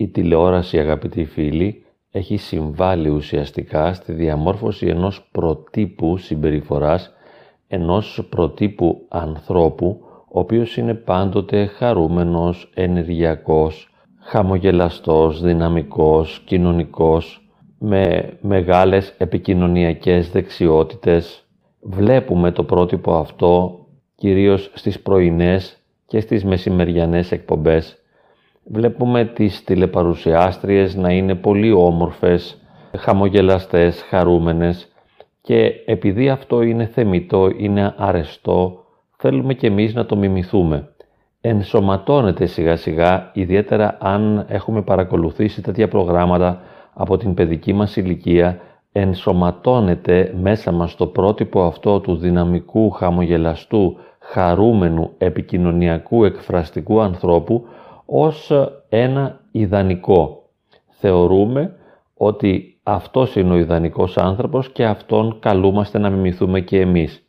Η τηλεόραση, αγαπητοί φίλοι, έχει συμβάλει ουσιαστικά στη διαμόρφωση ενός προτύπου συμπεριφοράς, ενός προτύπου ανθρώπου, ο οποίος είναι πάντοτε χαρούμενος, ενεργειακός, χαμογελαστός, δυναμικός, κοινωνικός, με μεγάλες επικοινωνιακές δεξιότητες. Βλέπουμε το πρότυπο αυτό κυρίως στις πρωινές και στις μεσημεριανές εκπομπές. Βλέπουμε τις τηλεπαρουσιάστριες να είναι πολύ όμορφες, χαμογελαστές, χαρούμενες και επειδή αυτό είναι θεμητό, είναι αρεστό, θέλουμε και εμείς να το μιμηθούμε. Ενσωματώνεται σιγά σιγά, ιδιαίτερα αν έχουμε παρακολουθήσει τέτοια προγράμματα από την παιδική μας ηλικία, ενσωματώνεται μέσα μας το πρότυπο αυτό του δυναμικού, χαμογελαστού, χαρούμενου, επικοινωνιακού, εκφραστικού ανθρώπου ως ένα ιδανικό. Θεωρούμε ότι αυτός είναι ο ιδανικός άνθρωπος και αυτόν καλούμαστε να μιμηθούμε και εμείς.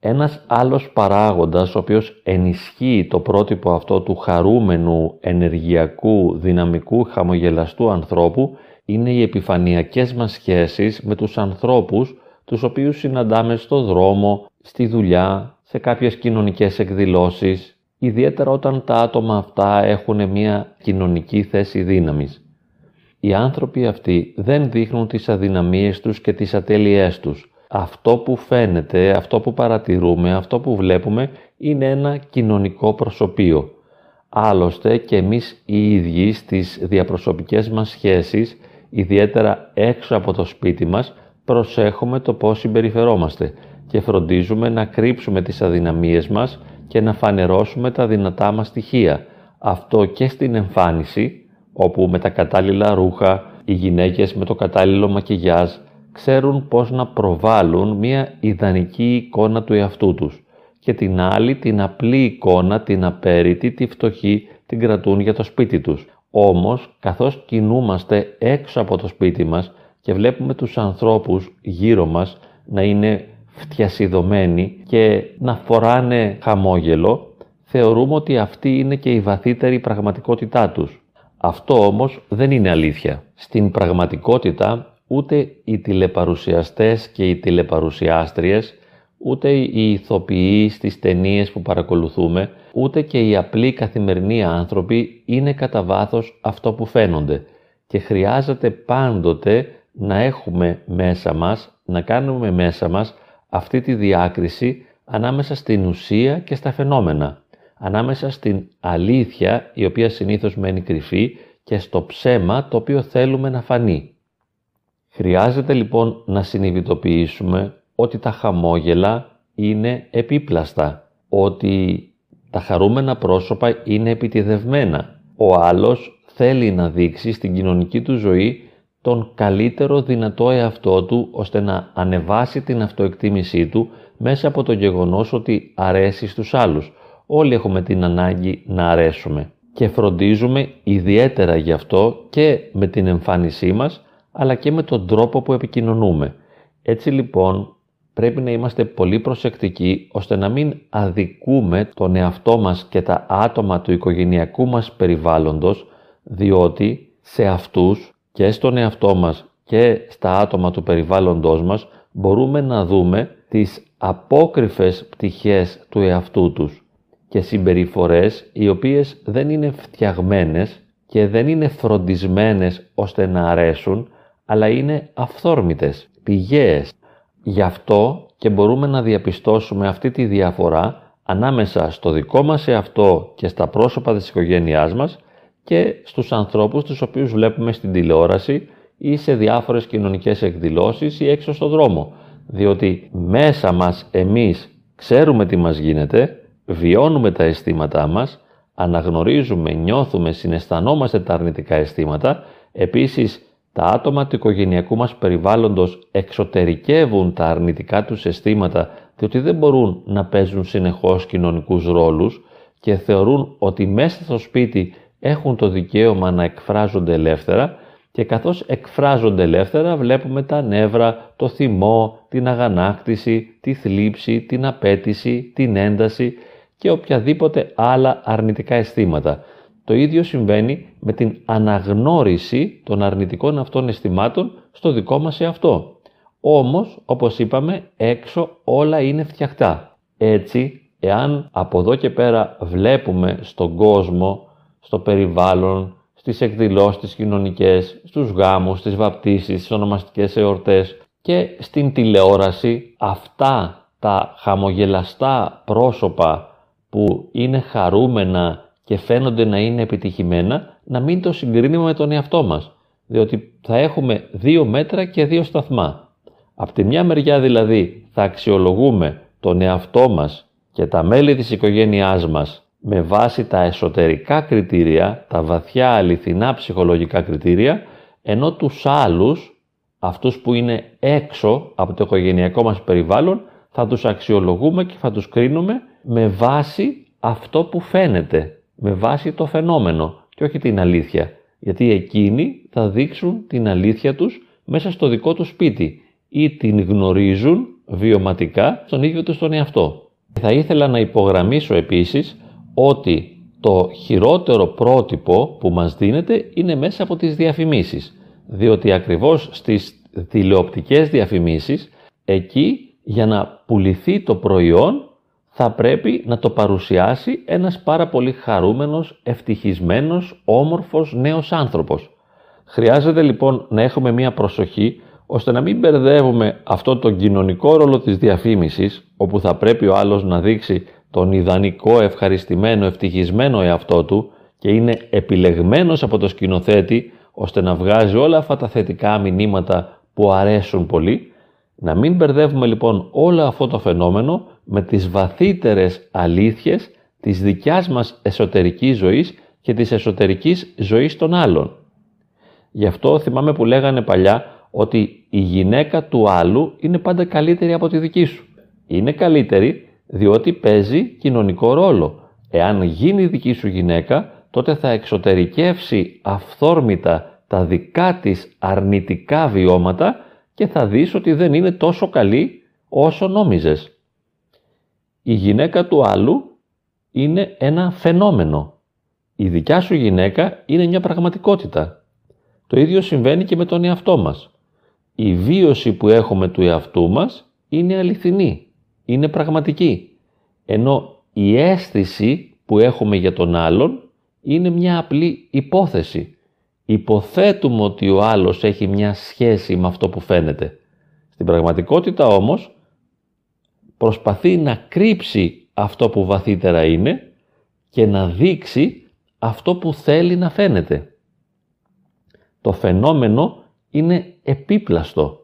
Ένας άλλος παράγοντας ο οποίος ενισχύει το πρότυπο αυτό του χαρούμενου, ενεργειακού, δυναμικού, χαμογελαστού ανθρώπου είναι οι επιφανειακές μας σχέσεις με τους ανθρώπους τους οποίους συναντάμε στο δρόμο, στη δουλειά, σε κάποιες κοινωνικές εκδηλώσεις, ιδιαίτερα όταν τα άτομα αυτά έχουν μια κοινωνική θέση δύναμης. Οι άνθρωποι αυτοί δεν δείχνουν τις αδυναμίες τους και τις ατέλειές τους. Αυτό που φαίνεται, αυτό που παρατηρούμε, αυτό που βλέπουμε είναι ένα κοινωνικό προσωπείο. Άλλωστε και εμείς οι ίδιοι στις διαπροσωπικές μας σχέσεις, ιδιαίτερα έξω από το σπίτι μας, προσέχουμε το πώς συμπεριφερόμαστε και φροντίζουμε να κρύψουμε τις αδυναμίες μας και να φανερώσουμε τα δυνατά μας στοιχεία. Αυτό και στην εμφάνιση, όπου με τα κατάλληλα ρούχα, οι γυναίκες με το κατάλληλο μακιγιάζ ξέρουν πώς να προβάλλουν μια ιδανική εικόνα του εαυτού τους και την άλλη την απλή εικόνα, την απέριτη, τη φτωχή την κρατούν για το σπίτι τους. Όμως, καθώς κινούμαστε έξω από το σπίτι μας και βλέπουμε τους ανθρώπους γύρω μας να είναι φτιασιδωμένοι και να φοράνε χαμόγελο, θεωρούμε ότι αυτή είναι και η βαθύτερη πραγματικότητά τους. Αυτό όμως δεν είναι αλήθεια. Στην πραγματικότητα ούτε οι τηλεπαρουσιαστές και οι τηλεπαρουσιάστριες, ούτε οι ηθοποιοί στις ταινίες που παρακολουθούμε, ούτε και οι απλοί καθημερινοί άνθρωποι είναι κατά βάθος αυτό που φαίνονται και χρειάζεται πάντοτε να έχουμε μέσα μας, να κάνουμε μέσα μας αυτή τη διάκριση ανάμεσα στην ουσία και στα φαινόμενα, ανάμεσα στην αλήθεια η οποία συνήθως μένει κρυφή και στο ψέμα το οποίο θέλουμε να φανεί. Χρειάζεται λοιπόν να συνειδητοποιήσουμε ότι τα χαμόγελα είναι επίπλαστα, ότι τα χαρούμενα πρόσωπα είναι επιτιδευμένα. Ο άλλος θέλει να δείξει στην κοινωνική του ζωή τον καλύτερο δυνατό εαυτό του ώστε να ανεβάσει την αυτοεκτίμησή του μέσα από το γεγονός ότι αρέσει στους άλλους. Όλοι έχουμε την ανάγκη να αρέσουμε και φροντίζουμε ιδιαίτερα γι' αυτό και με την εμφάνισή μας αλλά και με τον τρόπο που επικοινωνούμε. Έτσι λοιπόν πρέπει να είμαστε πολύ προσεκτικοί ώστε να μην αδικούμε τον εαυτό μας και τα άτομα του οικογενειακού μας περιβάλλοντος διότι σε αυτούς και στον εαυτό μας και στα άτομα του περιβάλλοντός μας μπορούμε να δούμε τις απόκριφες πτυχές του εαυτού τους και συμπεριφορές οι οποίες δεν είναι φτιαγμένες και δεν είναι φροντισμένες ώστε να αρέσουν, αλλά είναι αυθόρμητες, πηγαίες. Γι' αυτό και μπορούμε να διαπιστώσουμε αυτή τη διαφορά ανάμεσα στο δικό μας εαυτό και στα πρόσωπα της οικογένειάς μας και στους ανθρώπους τους οποίους βλέπουμε στην τηλεόραση ή σε διάφορες κοινωνικές εκδηλώσεις ή έξω στον δρόμο. Διότι μέσα μας εμείς ξέρουμε τι μας γίνεται, βιώνουμε τα αισθήματά μας, αναγνωρίζουμε, νιώθουμε, συναισθανόμαστε τα αρνητικά αισθήματα, επίσης τα άτομα του οικογενειακού μας περιβάλλοντος εξωτερικεύουν τα αρνητικά τους αισθήματα διότι δεν μπορούν να παίζουν συνεχώς κοινωνικούς ρόλους και θεωρούν ότι μέσα στο σπίτι έχουν το δικαίωμα να εκφράζονται ελεύθερα και καθώς εκφράζονται ελεύθερα βλέπουμε τα νεύρα, το θυμό, την αγανάκτηση, τη θλίψη, την απέτηση, την ένταση και οποιαδήποτε άλλα αρνητικά αισθήματα. το ίδιο συμβαίνει με την αναγνώριση των αρνητικών αυτών αισθημάτων στο δικό μας εαυτό. Όμως, όπως είπαμε, έξω όλα είναι φτιαχτά. Έτσι, εάν από εδώ και πέρα βλέπουμε στον κόσμο, στο περιβάλλον, στις εκδηλώσεις τις κοινωνικές, στους γάμους, στις βαπτίσεις, στις ονομαστικές εορτές και στην τηλεόραση αυτά τα χαμογελαστά πρόσωπα που είναι χαρούμενα και φαίνονται να είναι επιτυχημένα, να μην το συγκρίνουμε με τον εαυτό μας. Διότι θα έχουμε δύο μέτρα και δύο σταθμά. Από τη μια μεριά δηλαδή θα αξιολογούμε τον εαυτό μας και τα μέλη της οικογένειάς μας με βάση τα εσωτερικά κριτήρια, τα βαθιά αληθινά ψυχολογικά κριτήρια, ενώ τους άλλους, αυτούς που είναι έξω από το οικογενειακό μας περιβάλλον, θα τους αξιολογούμε και θα τους κρίνουμε με βάση αυτό που φαίνεται, με βάση το φαινόμενο και όχι την αλήθεια. Γιατί εκείνοι θα δείξουν την αλήθεια τους μέσα στο δικό τους σπίτι ή την γνωρίζουν βιωματικά στον ίδιο τους τον εαυτό. Θα ήθελα να υπογραμμίσω επίσης ότι το χειρότερο πρότυπο που μας δίνεται είναι μέσα από τις διαφημίσεις. Διότι ακριβώς στις τηλεοπτικές διαφημίσεις, εκεί για να πουληθεί το προϊόν θα πρέπει να το παρουσιάσει ένας πάρα πολύ χαρούμενος, ευτυχισμένος, όμορφος νέος άνθρωπος. Χρειάζεται λοιπόν να έχουμε μία προσοχή ώστε να μην μπερδεύουμε αυτό το κοινωνικό ρόλο της διαφήμισης όπου θα πρέπει ο άλλος να δείξει τον ιδανικό, ευχαριστημένο, ευτυχισμένο εαυτό του και είναι επιλεγμένος από το σκηνοθέτη ώστε να βγάζει όλα αυτά τα θετικά μηνύματα που αρέσουν πολύ. Να μην μπερδεύουμε λοιπόν όλο αυτό το φαινόμενο με τις βαθύτερες αλήθειες της δικιάς μας εσωτερικής ζωής και της εσωτερικής ζωής των άλλων. Γι' αυτό θυμάμαι που λέγανε παλιά ότι η γυναίκα του άλλου είναι πάντα καλύτερη από τη δική σου. Είναι καλύτερη διότι παίζει κοινωνικό ρόλο. Εάν γίνει δική σου γυναίκα, τότε θα εξωτερικεύσει αυθόρμητα τα δικά της αρνητικά βιώματα και θα δεις ότι δεν είναι τόσο καλή όσο νόμιζες. Η γυναίκα του άλλου είναι ένα φαινόμενο. Η δικιά σου γυναίκα είναι μια πραγματικότητα. Το ίδιο συμβαίνει και με τον εαυτό μας. Η βίωση που έχουμε του εαυτού μας είναι αληθινή είναι πραγματική. Ενώ η αίσθηση που έχουμε για τον άλλον είναι μια απλή υπόθεση. Υποθέτουμε ότι ο άλλος έχει μια σχέση με αυτό που φαίνεται. Στην πραγματικότητα όμως προσπαθεί να κρύψει αυτό που βαθύτερα είναι και να δείξει αυτό που θέλει να φαίνεται. Το φαινόμενο είναι επίπλαστο.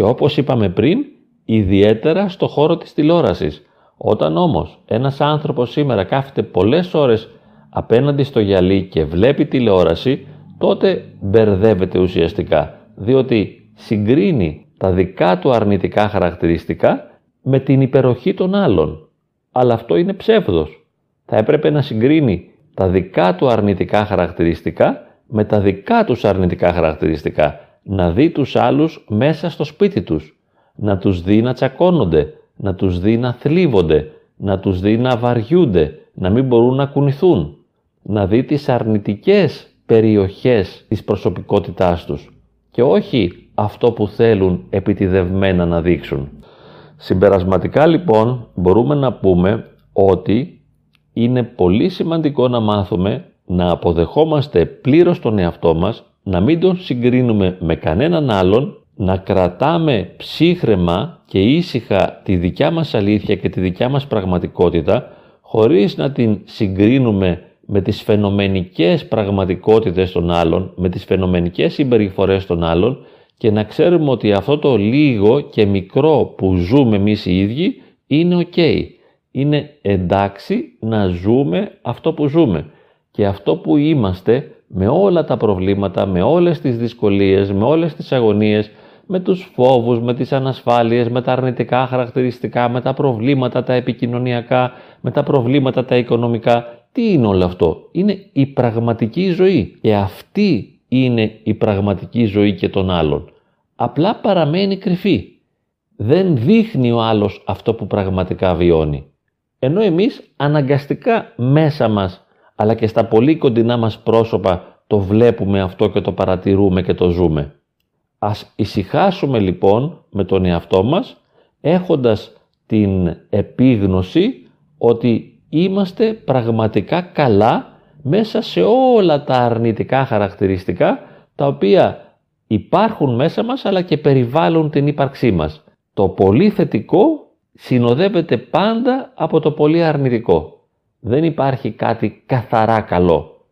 Και όπως είπαμε πριν, ιδιαίτερα στο χώρο της τηλεόρασης. Όταν όμως ένας άνθρωπος σήμερα κάθεται πολλές ώρες απέναντι στο γυαλί και βλέπει τηλεόραση, τότε μπερδεύεται ουσιαστικά, διότι συγκρίνει τα δικά του αρνητικά χαρακτηριστικά με την υπεροχή των άλλων. Αλλά αυτό είναι ψεύδος. Θα έπρεπε να συγκρίνει τα δικά του αρνητικά χαρακτηριστικά με τα δικά τους αρνητικά χαρακτηριστικά να δει τους άλλους μέσα στο σπίτι τους, να τους δει να τσακώνονται, να τους δει να θλίβονται, να τους δει να βαριούνται, να μην μπορούν να κουνηθούν, να δει τις αρνητικές περιοχές της προσωπικότητάς τους. Και όχι αυτό που θέλουν επιτιδευμένα να δείξουν. Συμπερασματικά λοιπόν μπορούμε να πούμε ότι είναι πολύ σημαντικό να μάθουμε να αποδεχόμαστε πλήρως τον εαυτό μας να μην τον συγκρίνουμε με κανέναν άλλον, να κρατάμε ψύχρεμα και ήσυχα τη δικιά μας αλήθεια και τη δικιά μας πραγματικότητα, χωρίς να την συγκρίνουμε με τις φαινομενικές πραγματικότητες των άλλων, με τις φαινομενικές συμπεριφορές των άλλων και να ξέρουμε ότι αυτό το λίγο και μικρό που ζούμε εμείς οι ίδιοι είναι ok. Είναι εντάξει να ζούμε αυτό που ζούμε. Και αυτό που είμαστε με όλα τα προβλήματα, με όλες τις δυσκολίες, με όλες τις αγωνίες, με τους φόβους, με τις ανασφάλειες, με τα αρνητικά χαρακτηριστικά, με τα προβλήματα τα επικοινωνιακά, με τα προβλήματα τα οικονομικά. Τι είναι όλο αυτό; Είναι η πραγματική ζωή και αυτή είναι η πραγματική ζωή και των άλλων. Απλά παραμένει κρυφή. Δεν δείχνει ο άλλος αυτό που πραγματικά βιώνει. ενώ εμείς αναγκαστικά μέσα μας αλλά και στα πολύ κοντινά μας πρόσωπα το βλέπουμε αυτό και το παρατηρούμε και το ζούμε. Ας ησυχάσουμε λοιπόν με τον εαυτό μας έχοντας την επίγνωση ότι είμαστε πραγματικά καλά μέσα σε όλα τα αρνητικά χαρακτηριστικά τα οποία υπάρχουν μέσα μας αλλά και περιβάλλουν την ύπαρξή μας. Το πολύ θετικό συνοδεύεται πάντα από το πολύ αρνητικό. Δεν υπάρχει κάτι καθαρά καλό.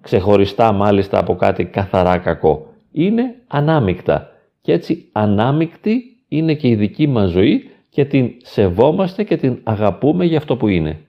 Ξεχωριστά μάλιστα από κάτι καθαρά κακό. Είναι ανάμεικτα. Και έτσι ανάμεικτη είναι και η δική μας ζωή και την σεβόμαστε και την αγαπούμε για αυτό που είναι.